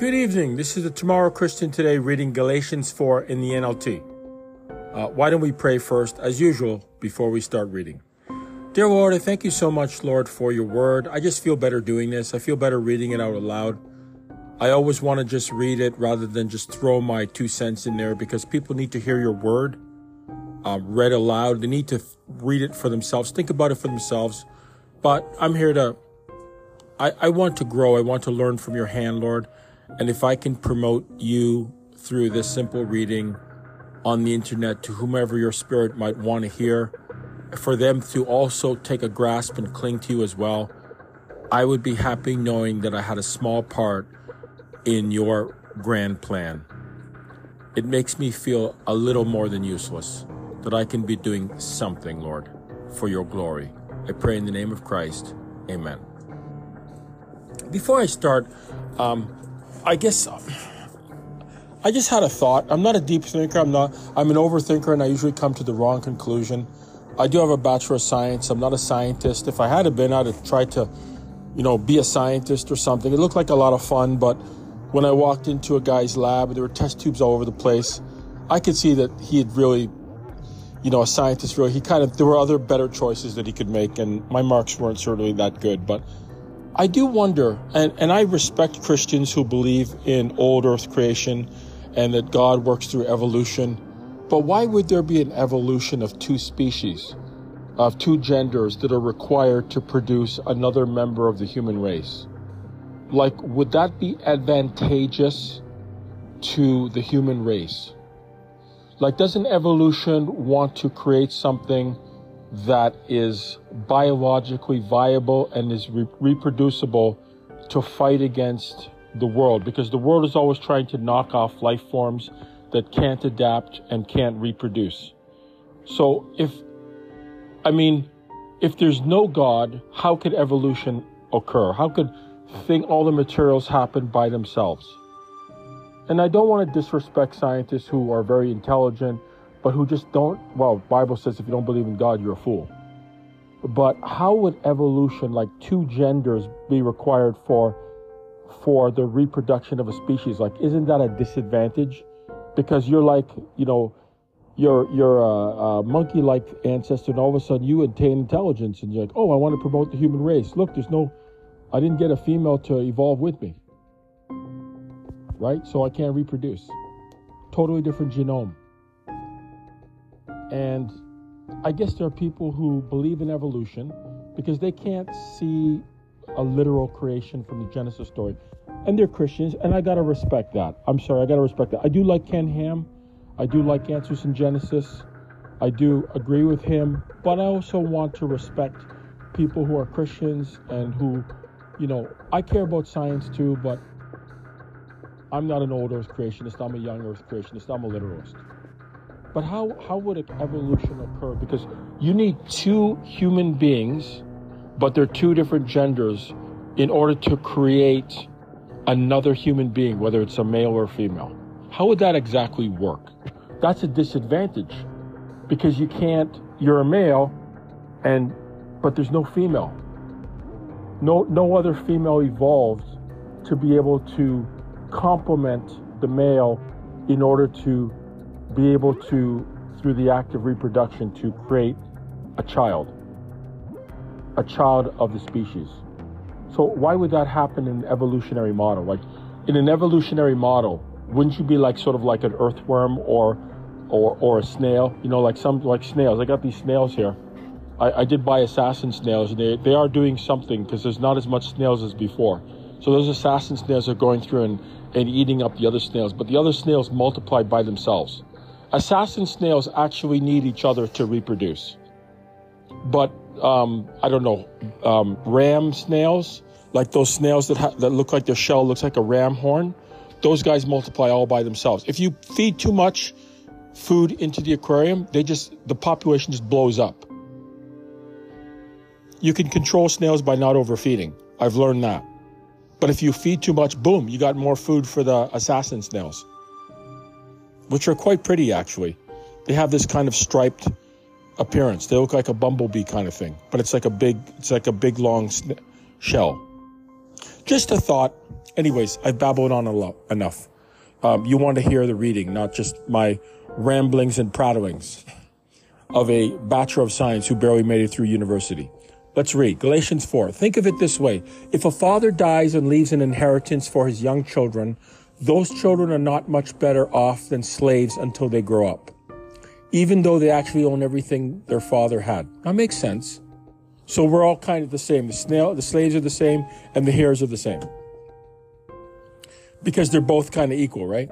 Good evening. This is the Tomorrow Christian Today reading Galatians 4 in the NLT. Uh, why don't we pray first, as usual, before we start reading? Dear Lord, I thank you so much, Lord, for your word. I just feel better doing this. I feel better reading it out aloud. I always want to just read it rather than just throw my two cents in there because people need to hear your word uh, read aloud. They need to read it for themselves, think about it for themselves. But I'm here to, I, I want to grow. I want to learn from your hand, Lord. And if I can promote you through this simple reading on the internet to whomever your spirit might want to hear, for them to also take a grasp and cling to you as well, I would be happy knowing that I had a small part in your grand plan. It makes me feel a little more than useless that I can be doing something, Lord, for your glory. I pray in the name of Christ. Amen. Before I start, um, I guess I just had a thought. I'm not a deep thinker. I'm not. I'm an overthinker, and I usually come to the wrong conclusion. I do have a bachelor of science. I'm not a scientist. If I had been, I'd have tried to, you know, be a scientist or something. It looked like a lot of fun, but when I walked into a guy's lab, and there were test tubes all over the place. I could see that he had really you know, a scientist really, he kind of, there were other better choices that he could make, and my marks weren't certainly that good. But I do wonder, and, and I respect Christians who believe in old earth creation and that God works through evolution. But why would there be an evolution of two species, of two genders that are required to produce another member of the human race? Like, would that be advantageous to the human race? Like, doesn't evolution want to create something that is biologically viable and is re- reproducible to fight against the world? Because the world is always trying to knock off life forms that can't adapt and can't reproduce. So, if, I mean, if there's no God, how could evolution occur? How could thing, all the materials happen by themselves? And I don't want to disrespect scientists who are very intelligent, but who just don't, well, Bible says if you don't believe in God, you're a fool. But how would evolution, like two genders, be required for for the reproduction of a species? Like, isn't that a disadvantage? Because you're like, you know, you're you're a, a monkey-like ancestor, and all of a sudden you attain intelligence, and you're like, oh, I want to promote the human race. Look, there's no, I didn't get a female to evolve with me right? So I can't reproduce. Totally different genome. And I guess there are people who believe in evolution because they can't see a literal creation from the Genesis story. And they're Christians, and I gotta respect that. I'm sorry, I gotta respect that. I do like Ken Ham. I do like Answers in Genesis. I do agree with him, but I also want to respect people who are Christians and who, you know, I care about science too, but I'm not an old Earth creationist. I'm a young Earth creationist. I'm a literalist. But how, how would evolution occur? Because you need two human beings, but they're two different genders, in order to create another human being, whether it's a male or female. How would that exactly work? That's a disadvantage because you can't, you're a male and, but there's no female. No, no other female evolved to be able to complement the male in order to be able to, through the act of reproduction, to create a child, a child of the species. So why would that happen in an evolutionary model? Like in an evolutionary model, wouldn't you be like sort of like an earthworm or or or a snail? You know, like some like snails. I got these snails here. I, I did buy assassin snails, and they they are doing something because there's not as much snails as before. So those assassin snails are going through and and eating up the other snails, but the other snails multiply by themselves. Assassin snails actually need each other to reproduce. But um, I don't know, um, ram snails, like those snails that, ha- that look like their shell looks like a ram horn, those guys multiply all by themselves. If you feed too much food into the aquarium, they just the population just blows up. You can control snails by not overfeeding. I've learned that. But if you feed too much, boom, you got more food for the assassin snails, which are quite pretty actually. They have this kind of striped appearance. They look like a bumblebee kind of thing, but it's like a big, it's like a big long shell. Just a thought. Anyways, I've babbled on a lot enough. Um, you want to hear the reading, not just my ramblings and prattlings of a Bachelor of Science who barely made it through university. Let's read Galatians 4. Think of it this way if a father dies and leaves an inheritance for his young children, those children are not much better off than slaves until they grow up, even though they actually own everything their father had. That makes sense. So we're all kind of the same. The snail, the slaves are the same, and the heirs are the same. Because they're both kind of equal, right?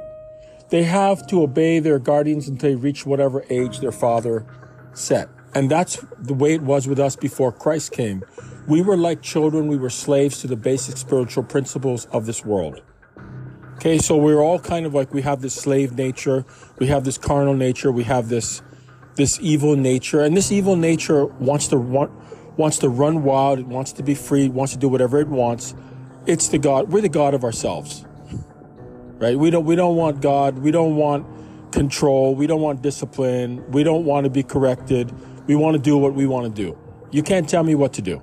They have to obey their guardians until they reach whatever age their father set. And that's the way it was with us before Christ came. We were like children, we were slaves to the basic spiritual principles of this world. Okay, so we're all kind of like we have this slave nature, we have this carnal nature, we have this this evil nature, and this evil nature wants to want wants to run wild, it wants to be free, wants to do whatever it wants. It's the God, we're the God of ourselves. Right? We don't we don't want God, we don't want control, we don't want discipline, we don't want to be corrected. We want to do what we want to do. You can't tell me what to do.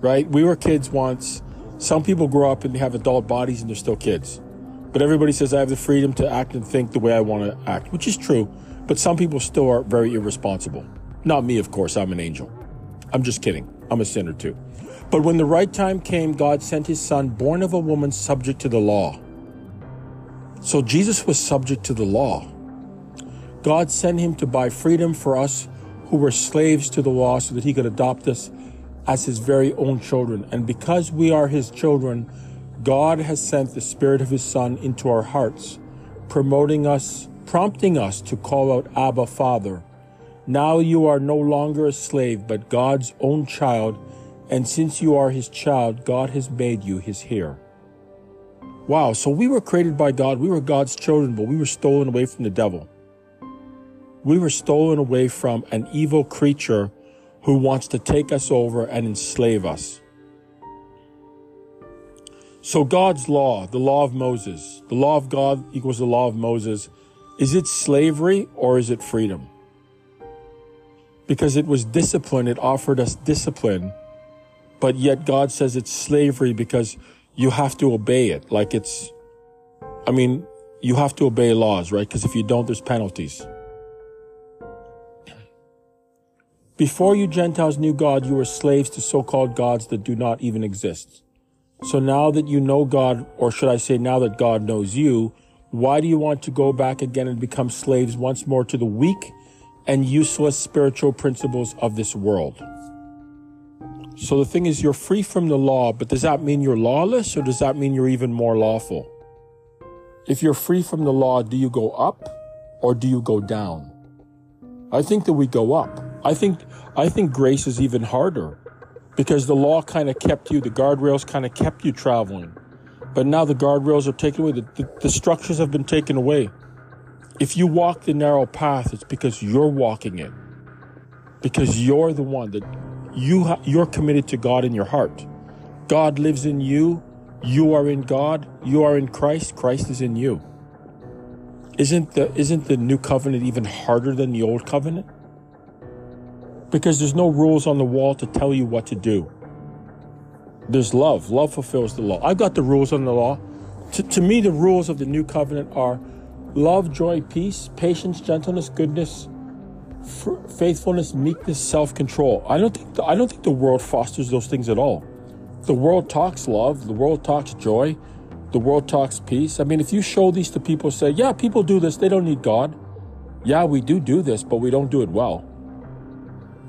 Right? We were kids once. Some people grow up and they have adult bodies and they're still kids. But everybody says I have the freedom to act and think the way I want to act, which is true. But some people still are very irresponsible. Not me, of course. I'm an angel. I'm just kidding. I'm a sinner too. But when the right time came, God sent his son, born of a woman, subject to the law. So Jesus was subject to the law. God sent him to buy freedom for us who were slaves to the law so that he could adopt us as his very own children. And because we are his children, God has sent the Spirit of his Son into our hearts, promoting us, prompting us to call out Abba, Father. Now you are no longer a slave, but God's own child, and since you are his child, God has made you his heir. Wow, so we were created by God, we were God's children, but we were stolen away from the devil. We were stolen away from an evil creature who wants to take us over and enslave us. So God's law, the law of Moses, the law of God equals the law of Moses, is it slavery or is it freedom? because it was discipline, it offered us discipline. But yet God says it's slavery because you have to obey it. Like it's, I mean, you have to obey laws, right? Because if you don't, there's penalties. Before you Gentiles knew God, you were slaves to so-called gods that do not even exist. So now that you know God, or should I say now that God knows you, why do you want to go back again and become slaves once more to the weak and useless spiritual principles of this world. So the thing is, you're free from the law, but does that mean you're lawless or does that mean you're even more lawful? If you're free from the law, do you go up or do you go down? I think that we go up. I think, I think grace is even harder because the law kind of kept you, the guardrails kind of kept you traveling. But now the guardrails are taken away. The, the, the structures have been taken away. If you walk the narrow path, it's because you're walking it. Because you're the one that you ha- you're committed to God in your heart. God lives in you. You are in God. You are in Christ. Christ is in you. Isn't the isn't the new covenant even harder than the old covenant? Because there's no rules on the wall to tell you what to do. There's love. Love fulfills the law. I've got the rules on the law. To, to me, the rules of the new covenant are love, joy, peace, patience, gentleness, goodness, faithfulness, meekness, self-control. I don't think I don't think the world fosters those things at all. The world talks love, the world talks joy, the world talks peace. I mean, if you show these to people, say, "Yeah, people do this. They don't need God." Yeah, we do do this, but we don't do it well.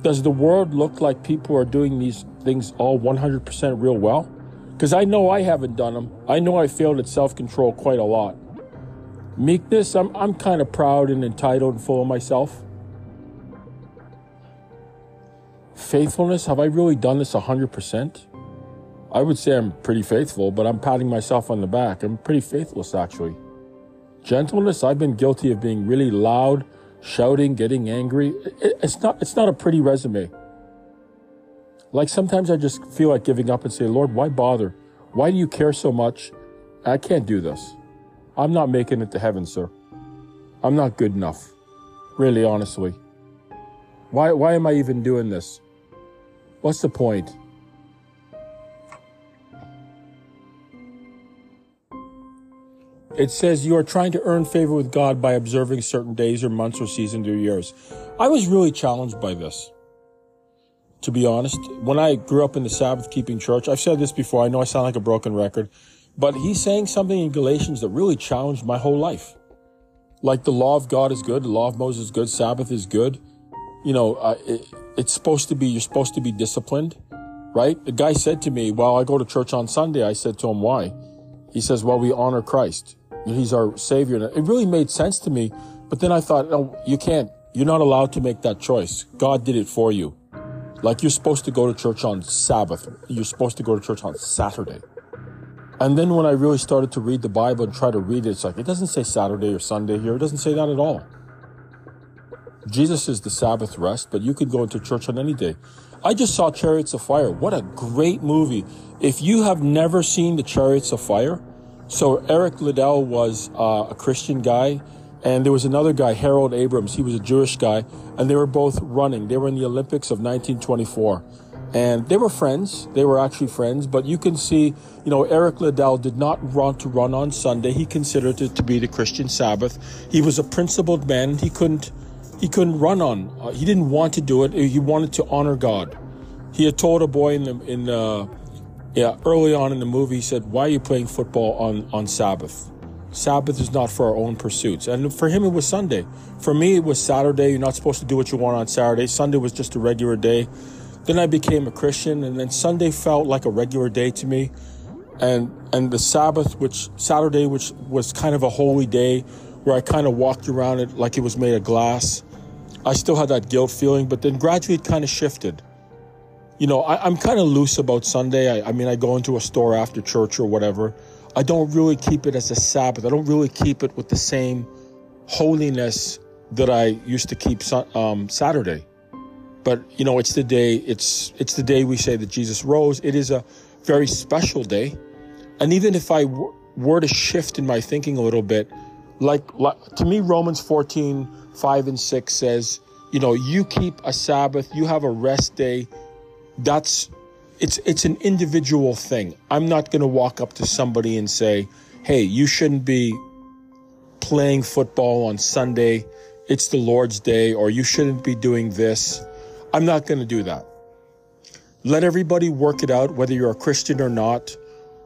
Does the world look like people are doing these things all 100% real well? Because I know I haven't done them. I know I failed at self control quite a lot. Meekness, I'm, I'm kind of proud and entitled and full of myself. Faithfulness, have I really done this 100%? I would say I'm pretty faithful, but I'm patting myself on the back. I'm pretty faithless, actually. Gentleness, I've been guilty of being really loud, shouting, getting angry. It's not, it's not a pretty resume. Like sometimes I just feel like giving up and say, Lord, why bother? Why do you care so much? I can't do this. I'm not making it to heaven, sir. I'm not good enough. Really, honestly. Why, why am I even doing this? What's the point? It says you are trying to earn favor with God by observing certain days or months or seasons or years. I was really challenged by this. To be honest, when I grew up in the Sabbath keeping church, I've said this before, I know I sound like a broken record, but he's saying something in Galatians that really challenged my whole life. Like the law of God is good, the law of Moses is good, Sabbath is good. You know, uh, it, it's supposed to be, you're supposed to be disciplined, right? The guy said to me, well, I go to church on Sunday. I said to him, why? He says, well, we honor Christ. He's our savior. And it really made sense to me. But then I thought, no, you can't, you're not allowed to make that choice. God did it for you. Like you're supposed to go to church on Sabbath. You're supposed to go to church on Saturday. And then when I really started to read the Bible and try to read it, it's like, it doesn't say Saturday or Sunday here. It doesn't say that at all. Jesus is the Sabbath rest, but you could go into church on any day. I just saw Chariots of Fire. What a great movie. If you have never seen the Chariots of Fire, so Eric Liddell was uh, a Christian guy, and there was another guy, Harold Abrams. He was a Jewish guy, and they were both running. They were in the Olympics of 1924. And they were friends. They were actually friends, but you can see, you know, Eric Liddell did not want to run on Sunday. He considered it to be the Christian Sabbath. He was a principled man. He couldn't he couldn't run on. Uh, he didn't want to do it. He wanted to honor God. He had told a boy in the in uh, yeah early on in the movie. He said, "Why are you playing football on on Sabbath? Sabbath is not for our own pursuits." And for him, it was Sunday. For me, it was Saturday. You're not supposed to do what you want on Saturday. Sunday was just a regular day. Then I became a Christian, and then Sunday felt like a regular day to me. And and the Sabbath, which Saturday, which was kind of a holy day, where I kind of walked around it like it was made of glass. I still had that guilt feeling, but then gradually it kind of shifted. You know, I, am kind of loose about Sunday. I, I mean, I go into a store after church or whatever. I don't really keep it as a Sabbath. I don't really keep it with the same holiness that I used to keep um, Saturday. But you know, it's the day. It's it's the day we say that Jesus rose. It is a very special day, and even if I w- were to shift in my thinking a little bit, like, like to me, Romans 14 5 and 6 says, you know, you keep a Sabbath, you have a rest day. That's it's it's an individual thing. I'm not going to walk up to somebody and say, "Hey, you shouldn't be playing football on Sunday. It's the Lord's day or you shouldn't be doing this." I'm not going to do that. Let everybody work it out whether you're a Christian or not.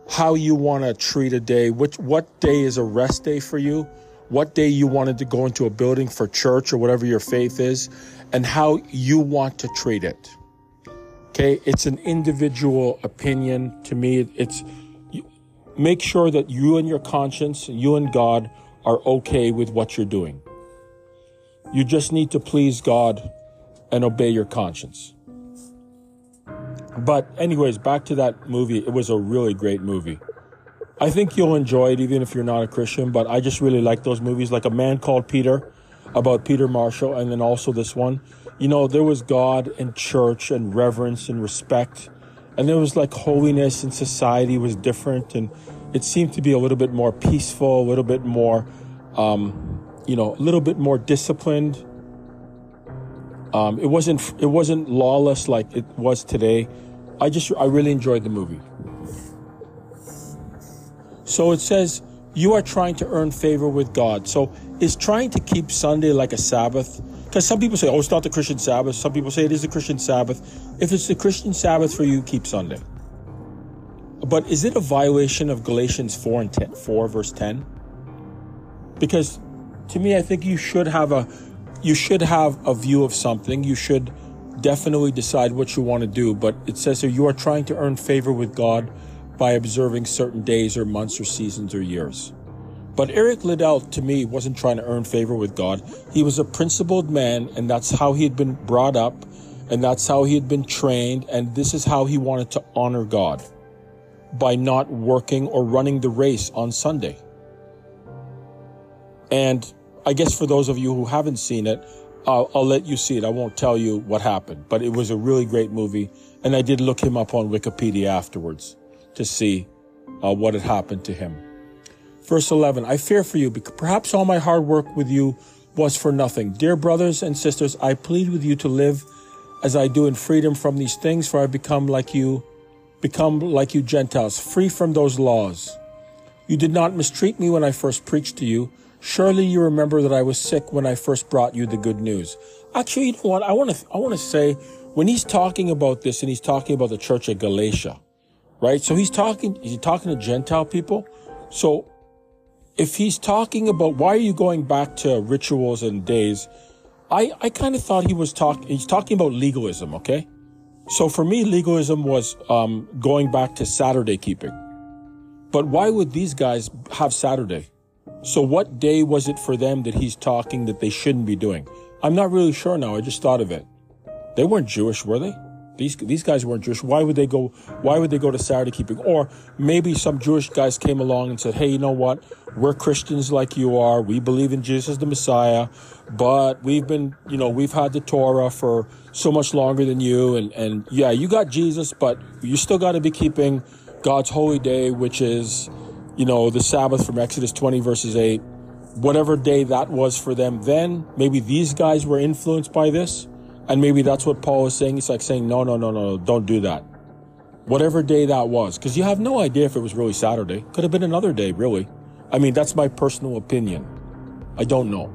How you want to treat a day, which what day is a rest day for you? what day you wanted to go into a building for church or whatever your faith is, and how you want to treat it. Okay, it's an individual opinion. To me, it's make sure that you and your conscience, you and God, are okay with what you're doing. You just need to please God and obey your conscience. But, anyways, back to that movie. It was a really great movie. I think you'll enjoy it even if you're not a Christian, but I just really like those movies, like A Man Called Peter about Peter Marshall, and then also this one. You know, there was God and church and reverence and respect, and there was like holiness and society was different, and it seemed to be a little bit more peaceful, a little bit more, um, you know, a little bit more disciplined. Um, it wasn't it wasn't lawless like it was today. I just I really enjoyed the movie. So it says, you are trying to earn favor with God. So is trying to keep Sunday like a Sabbath? Because some people say, oh, it's not the Christian Sabbath. Some people say it is the Christian Sabbath. If it's the Christian Sabbath for you, keep Sunday. But is it a violation of Galatians 4 and 10, 4 verse 10? Because to me, I think you should have a you should have a view of something. You should definitely decide what you want to do. But it says here you are trying to earn favor with God by observing certain days or months or seasons or years. But Eric Liddell, to me, wasn't trying to earn favor with God. He was a principled man, and that's how he had been brought up, and that's how he had been trained, and this is how he wanted to honor God by not working or running the race on Sunday. And I guess for those of you who haven't seen it, I'll, I'll, let you see it. I won't tell you what happened, but it was a really great movie. And I did look him up on Wikipedia afterwards to see uh, what had happened to him. Verse 11 I fear for you, because perhaps all my hard work with you was for nothing. Dear brothers and sisters, I plead with you to live as I do in freedom from these things, for I become like you, become like you Gentiles, free from those laws. You did not mistreat me when I first preached to you. Surely you remember that I was sick when I first brought you the good news. Actually, you know what? I want to, I want to say when he's talking about this and he's talking about the church at Galatia, right? So he's talking, he's talking to Gentile people. So if he's talking about why are you going back to rituals and days, I, I kind of thought he was talking, he's talking about legalism, okay? So for me, legalism was um, going back to Saturday keeping. But why would these guys have Saturday? So what day was it for them that he's talking that they shouldn't be doing? I'm not really sure now. I just thought of it. They weren't Jewish, were they? These these guys weren't Jewish. Why would they go? Why would they go to Saturday keeping? Or maybe some Jewish guys came along and said, "Hey, you know what? We're Christians like you are. We believe in Jesus the Messiah, but we've been, you know, we've had the Torah for so much longer than you, and and yeah, you got Jesus, but you still got to be keeping God's holy day, which is, you know, the Sabbath from Exodus 20 verses 8. Whatever day that was for them then, maybe these guys were influenced by this." And maybe that's what Paul is saying. He's like saying, no, no, no, no, don't do that. Whatever day that was, because you have no idea if it was really Saturday. Could have been another day, really. I mean, that's my personal opinion. I don't know.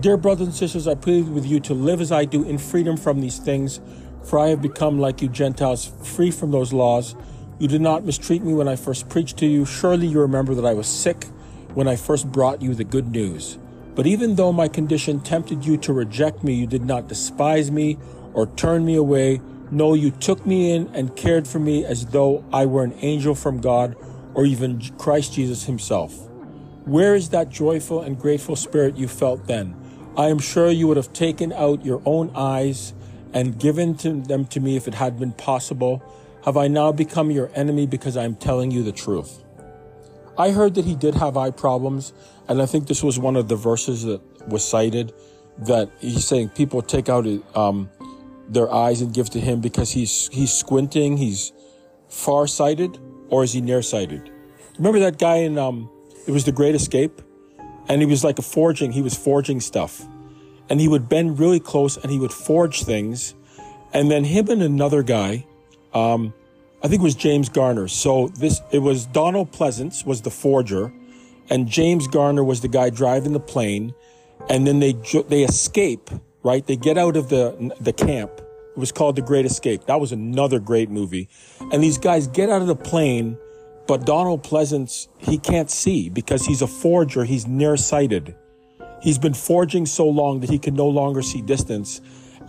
Dear brothers and sisters, I plead with you to live as I do in freedom from these things, for I have become like you Gentiles, free from those laws. You did not mistreat me when I first preached to you. Surely you remember that I was sick when I first brought you the good news. But even though my condition tempted you to reject me, you did not despise me or turn me away. No, you took me in and cared for me as though I were an angel from God or even Christ Jesus himself. Where is that joyful and grateful spirit you felt then? I am sure you would have taken out your own eyes and given to them to me if it had been possible. Have I now become your enemy because I am telling you the truth? I heard that he did have eye problems, and I think this was one of the verses that was cited that he's saying people take out um, their eyes and give to him because he's he's squinting, he's far-sighted, or is he nearsighted? Remember that guy in um, it was The Great Escape, and he was like a forging. He was forging stuff, and he would bend really close and he would forge things, and then him and another guy. Um, I think it was James Garner. So this, it was Donald Pleasence was the forger and James Garner was the guy driving the plane. And then they, they escape, right? They get out of the, the camp. It was called The Great Escape. That was another great movie. And these guys get out of the plane, but Donald Pleasence, he can't see because he's a forger. He's nearsighted. He's been forging so long that he can no longer see distance.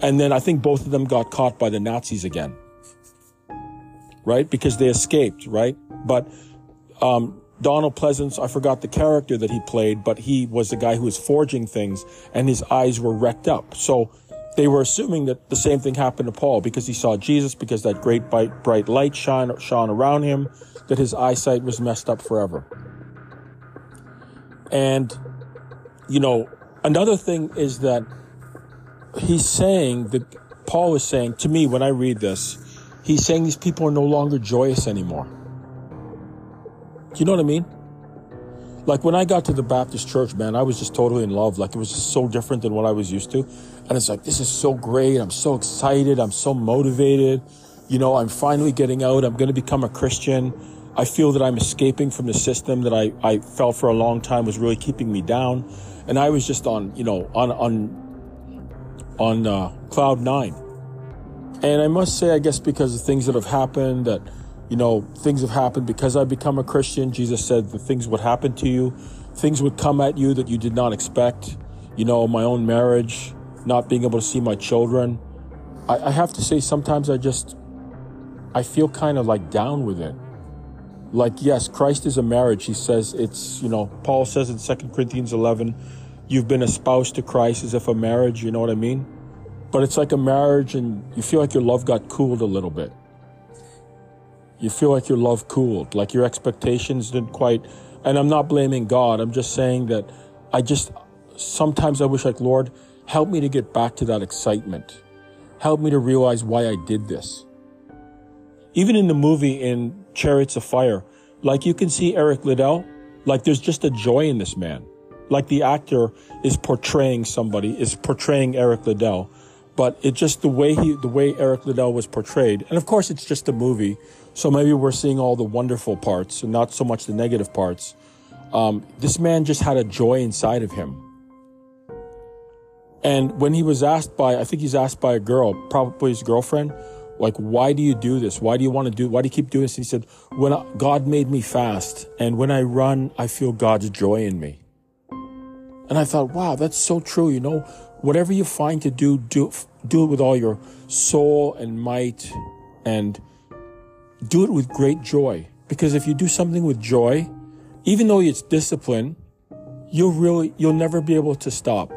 And then I think both of them got caught by the Nazis again right? Because they escaped, right? But um, Donald Pleasence, I forgot the character that he played, but he was the guy who was forging things, and his eyes were wrecked up. So they were assuming that the same thing happened to Paul because he saw Jesus, because that great bright, bright light shone, shone around him, that his eyesight was messed up forever. And, you know, another thing is that he's saying that Paul is saying to me when I read this, He's saying these people are no longer joyous anymore. Do you know what I mean? Like when I got to the Baptist church, man, I was just totally in love. Like it was just so different than what I was used to. And it's like, this is so great. I'm so excited. I'm so motivated. You know, I'm finally getting out. I'm going to become a Christian. I feel that I'm escaping from the system that I, I felt for a long time was really keeping me down. And I was just on, you know, on, on, on uh, cloud nine. And I must say, I guess because of things that have happened, that, you know, things have happened because I become a Christian. Jesus said the things would happen to you, things would come at you that you did not expect. You know, my own marriage, not being able to see my children. I, I have to say, sometimes I just, I feel kind of like down with it. Like, yes, Christ is a marriage. He says it's, you know, Paul says in 2 Corinthians 11, you've been espoused to Christ as if a marriage, you know what I mean? But it's like a marriage and you feel like your love got cooled a little bit. You feel like your love cooled, like your expectations didn't quite. And I'm not blaming God. I'm just saying that I just, sometimes I wish like, Lord, help me to get back to that excitement. Help me to realize why I did this. Even in the movie in Chariots of Fire, like you can see Eric Liddell, like there's just a joy in this man. Like the actor is portraying somebody, is portraying Eric Liddell but it just the way he, the way Eric Liddell was portrayed, and of course it's just a movie, so maybe we're seeing all the wonderful parts and not so much the negative parts. Um, this man just had a joy inside of him. And when he was asked by, I think he's asked by a girl, probably his girlfriend, like, why do you do this? Why do you want to do, why do you keep doing this? He said, when I, God made me fast and when I run, I feel God's joy in me. And I thought, wow, that's so true. You know, whatever you find to do, do, do it with all your soul and might and do it with great joy. Because if you do something with joy, even though it's discipline, you'll really, you'll never be able to stop.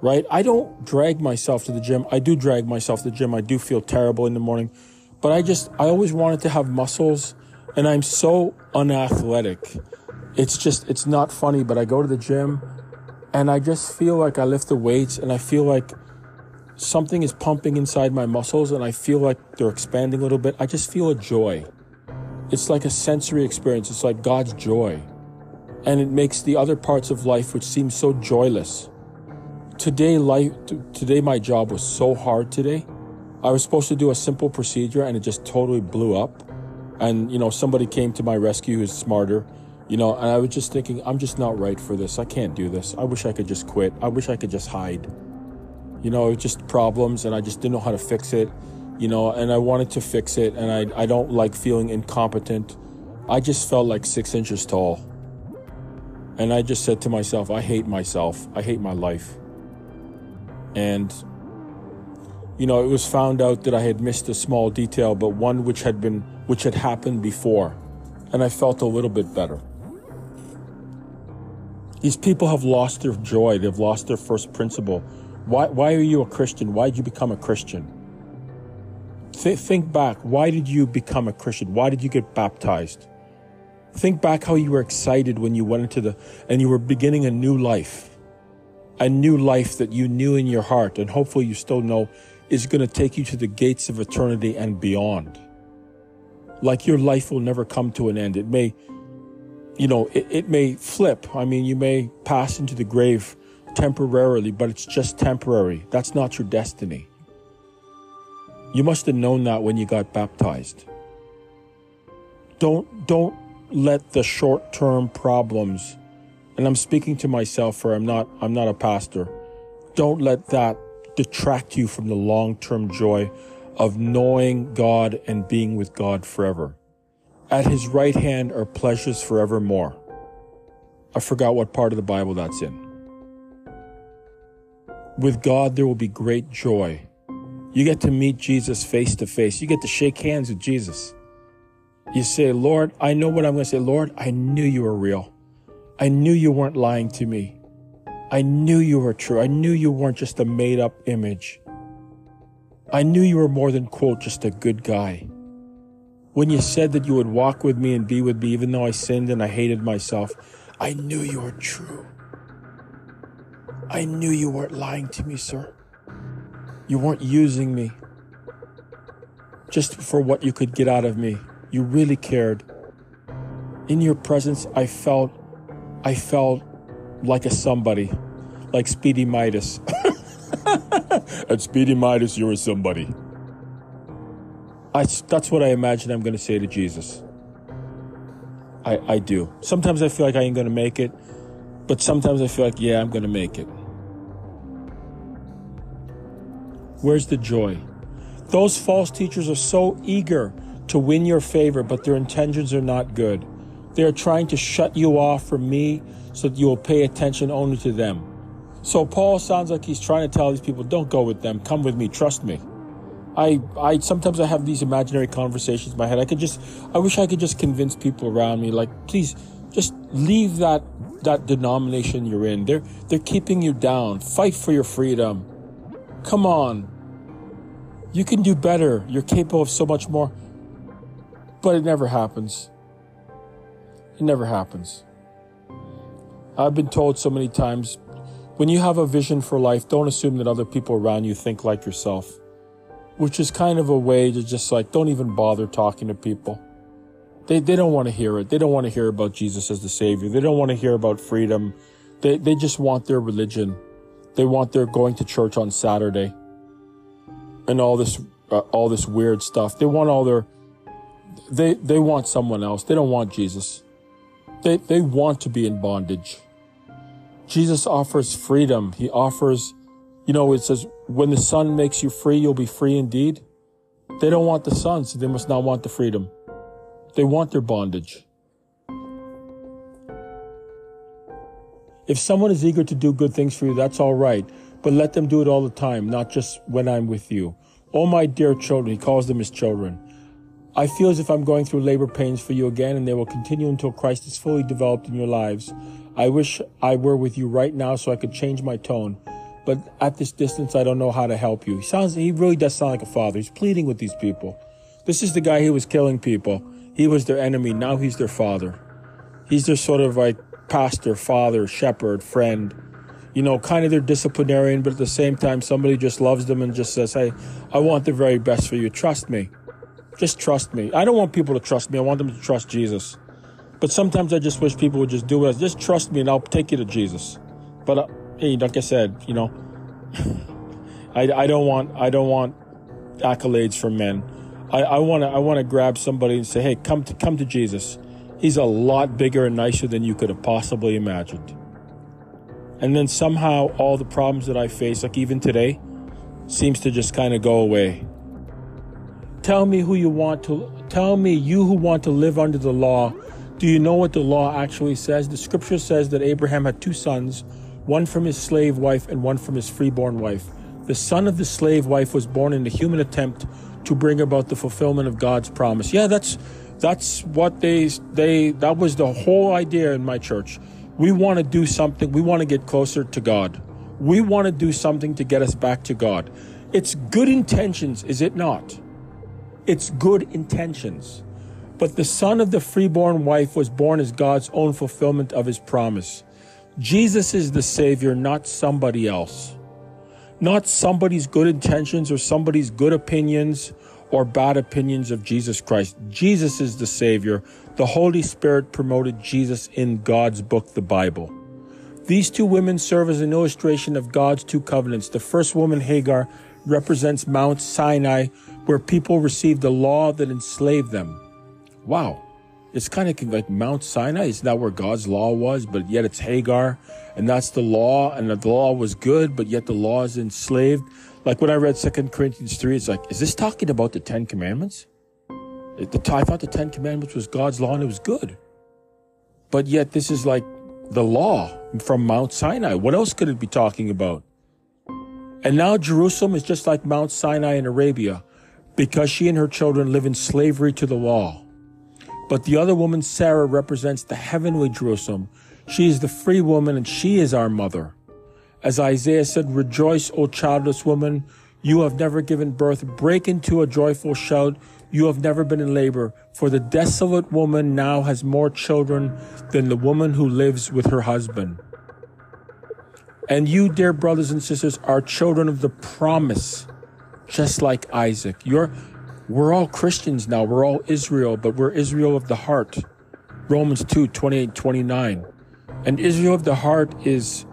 Right? I don't drag myself to the gym. I do drag myself to the gym. I do feel terrible in the morning, but I just, I always wanted to have muscles and I'm so unathletic. It's just, it's not funny, but I go to the gym and I just feel like I lift the weights and I feel like something is pumping inside my muscles and I feel like they're expanding a little bit. I just feel a joy. It's like a sensory experience. It's like God's joy. And it makes the other parts of life, which seem so joyless. Today, life, today, my job was so hard today. I was supposed to do a simple procedure and it just totally blew up. And, you know, somebody came to my rescue who's smarter, you know, and I was just thinking, I'm just not right for this. I can't do this. I wish I could just quit. I wish I could just hide. You know, it was just problems and I just didn't know how to fix it you know, and I wanted to fix it, and I, I don't like feeling incompetent. I just felt like six inches tall. And I just said to myself, I hate myself. I hate my life. And, you know, it was found out that I had missed a small detail, but one which had been, which had happened before. And I felt a little bit better. These people have lost their joy. They've lost their first principle. Why, why are you a Christian? Why did you become a Christian? Th- think back. Why did you become a Christian? Why did you get baptized? Think back how you were excited when you went into the, and you were beginning a new life. A new life that you knew in your heart, and hopefully you still know, is going to take you to the gates of eternity and beyond. Like your life will never come to an end. It may, you know, it, it may flip. I mean, you may pass into the grave temporarily, but it's just temporary. That's not your destiny. You must have known that when you got baptized. Don't don't let the short-term problems and I'm speaking to myself for I'm not I'm not a pastor. Don't let that detract you from the long-term joy of knowing God and being with God forever. At his right hand are pleasures forevermore. I forgot what part of the Bible that's in. With God there will be great joy you get to meet Jesus face to face. You get to shake hands with Jesus. You say, Lord, I know what I'm going to say. Lord, I knew you were real. I knew you weren't lying to me. I knew you were true. I knew you weren't just a made up image. I knew you were more than, quote, just a good guy. When you said that you would walk with me and be with me, even though I sinned and I hated myself, I knew you were true. I knew you weren't lying to me, sir. You weren't using me just for what you could get out of me. You really cared. In your presence, I felt, I felt like a somebody, like Speedy Midas. At Speedy Midas, you're a somebody. I, that's what I imagine I'm going to say to Jesus. I, I do. Sometimes I feel like I ain't going to make it, but sometimes I feel like, yeah, I'm going to make it. Where's the joy? Those false teachers are so eager to win your favor, but their intentions are not good. They are trying to shut you off from me so that you will pay attention only to them. So Paul sounds like he's trying to tell these people, don't go with them, come with me, trust me. I, I sometimes I have these imaginary conversations in my head. I could just, I wish I could just convince people around me, like, please, just leave that that denomination you're in. They're they're keeping you down. Fight for your freedom. Come on. You can do better. You're capable of so much more. But it never happens. It never happens. I've been told so many times when you have a vision for life, don't assume that other people around you think like yourself, which is kind of a way to just like, don't even bother talking to people. They, they don't want to hear it. They don't want to hear about Jesus as the Savior. They don't want to hear about freedom. They, they just want their religion. They want their going to church on Saturday and all this uh, all this weird stuff. They want all their they they want someone else. They don't want Jesus. They they want to be in bondage. Jesus offers freedom. He offers, you know, it says, when the Son makes you free, you'll be free indeed. They don't want the Son, so they must not want the freedom. They want their bondage. If someone is eager to do good things for you, that's all right, but let them do it all the time, not just when I'm with you. Oh, my dear children, he calls them his children. I feel as if I'm going through labor pains for you again, and they will continue until Christ is fully developed in your lives. I wish I were with you right now so I could change my tone. But at this distance, I don't know how to help you. He sounds, he really does sound like a father. He's pleading with these people. This is the guy who was killing people. He was their enemy. Now he's their father. He's their sort of like pastor, father, shepherd, friend. You know, kind of their disciplinarian, but at the same time, somebody just loves them and just says, Hey, I want the very best for you. Trust me. Just trust me. I don't want people to trust me. I want them to trust Jesus. But sometimes I just wish people would just do it. Just trust me and I'll take you to Jesus. But uh, hey, like I said, you know, I, I don't want I don't want accolades from men. I, I want to I want to grab somebody and say, hey, come to come to Jesus. He's a lot bigger and nicer than you could have possibly imagined. And then somehow all the problems that I face, like even today, seems to just kind of go away. Tell me who you want to tell me you who want to live under the law do you know what the law actually says? The scripture says that Abraham had two sons, one from his slave wife and one from his freeborn wife. The son of the slave wife was born in a human attempt to bring about the fulfillment of God's promise. Yeah, that's that's what they they that was the whole idea in my church. We want to do something. We want to get closer to God. We want to do something to get us back to God. It's good intentions, is it not? It's good intentions. But the son of the freeborn wife was born as God's own fulfillment of his promise. Jesus is the Savior, not somebody else. Not somebody's good intentions or somebody's good opinions or bad opinions of Jesus Christ. Jesus is the Savior. The Holy Spirit promoted Jesus in God's book, the Bible. These two women serve as an illustration of God's two covenants. The first woman, Hagar, represents Mount Sinai, where people received the law that enslaved them wow, it's kind of like Mount Sinai. It's not where God's law was, but yet it's Hagar, and that's the law, and the law was good, but yet the law is enslaved. Like when I read Second Corinthians 3, it's like, is this talking about the Ten Commandments? I thought the Ten Commandments was God's law and it was good. But yet this is like the law from Mount Sinai. What else could it be talking about? And now Jerusalem is just like Mount Sinai in Arabia because she and her children live in slavery to the law. But the other woman, Sarah, represents the heavenly Jerusalem. She is the free woman and she is our mother. As Isaiah said, Rejoice, O childless woman, you have never given birth. Break into a joyful shout. You have never been in labor. For the desolate woman now has more children than the woman who lives with her husband. And you, dear brothers and sisters, are children of the promise, just like Isaac. Your we're all Christians now. We're all Israel, but we're Israel of the heart. Romans 2 28 29. And Israel of the heart is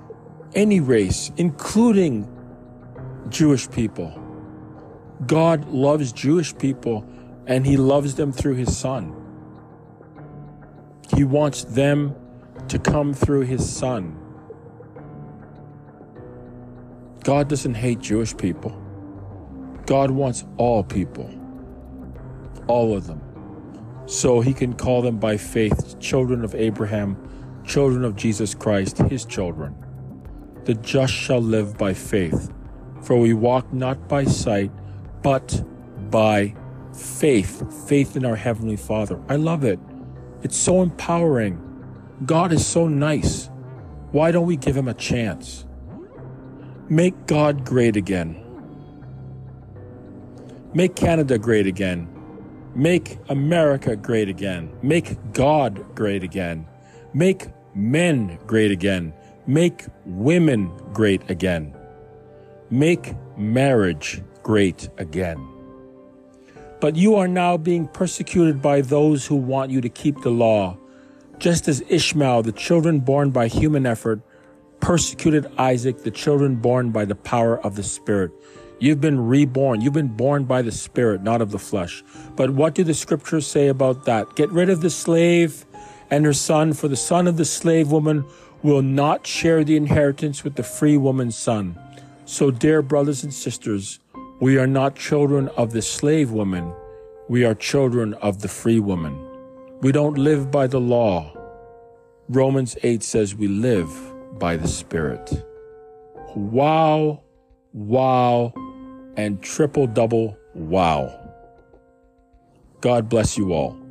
any race, including Jewish people. God loves Jewish people and he loves them through his son. He wants them to come through his son. God doesn't hate Jewish people. God wants all people all of them. So he can call them by faith children of Abraham, children of Jesus Christ, his children. The just shall live by faith. For we walk not by sight, but by faith. Faith in our Heavenly Father. I love it. It's so empowering. God is so nice. Why don't we give him a chance? Make God great again. Make Canada great again. Make America great again. Make God great again. Make men great again. Make women great again. Make marriage great again. But you are now being persecuted by those who want you to keep the law, just as Ishmael, the children born by human effort, persecuted Isaac, the children born by the power of the Spirit. You've been reborn. You've been born by the Spirit, not of the flesh. But what do the scriptures say about that? Get rid of the slave and her son, for the son of the slave woman will not share the inheritance with the free woman's son. So, dear brothers and sisters, we are not children of the slave woman. We are children of the free woman. We don't live by the law. Romans 8 says we live by the Spirit. Wow, wow, and triple double wow. God bless you all.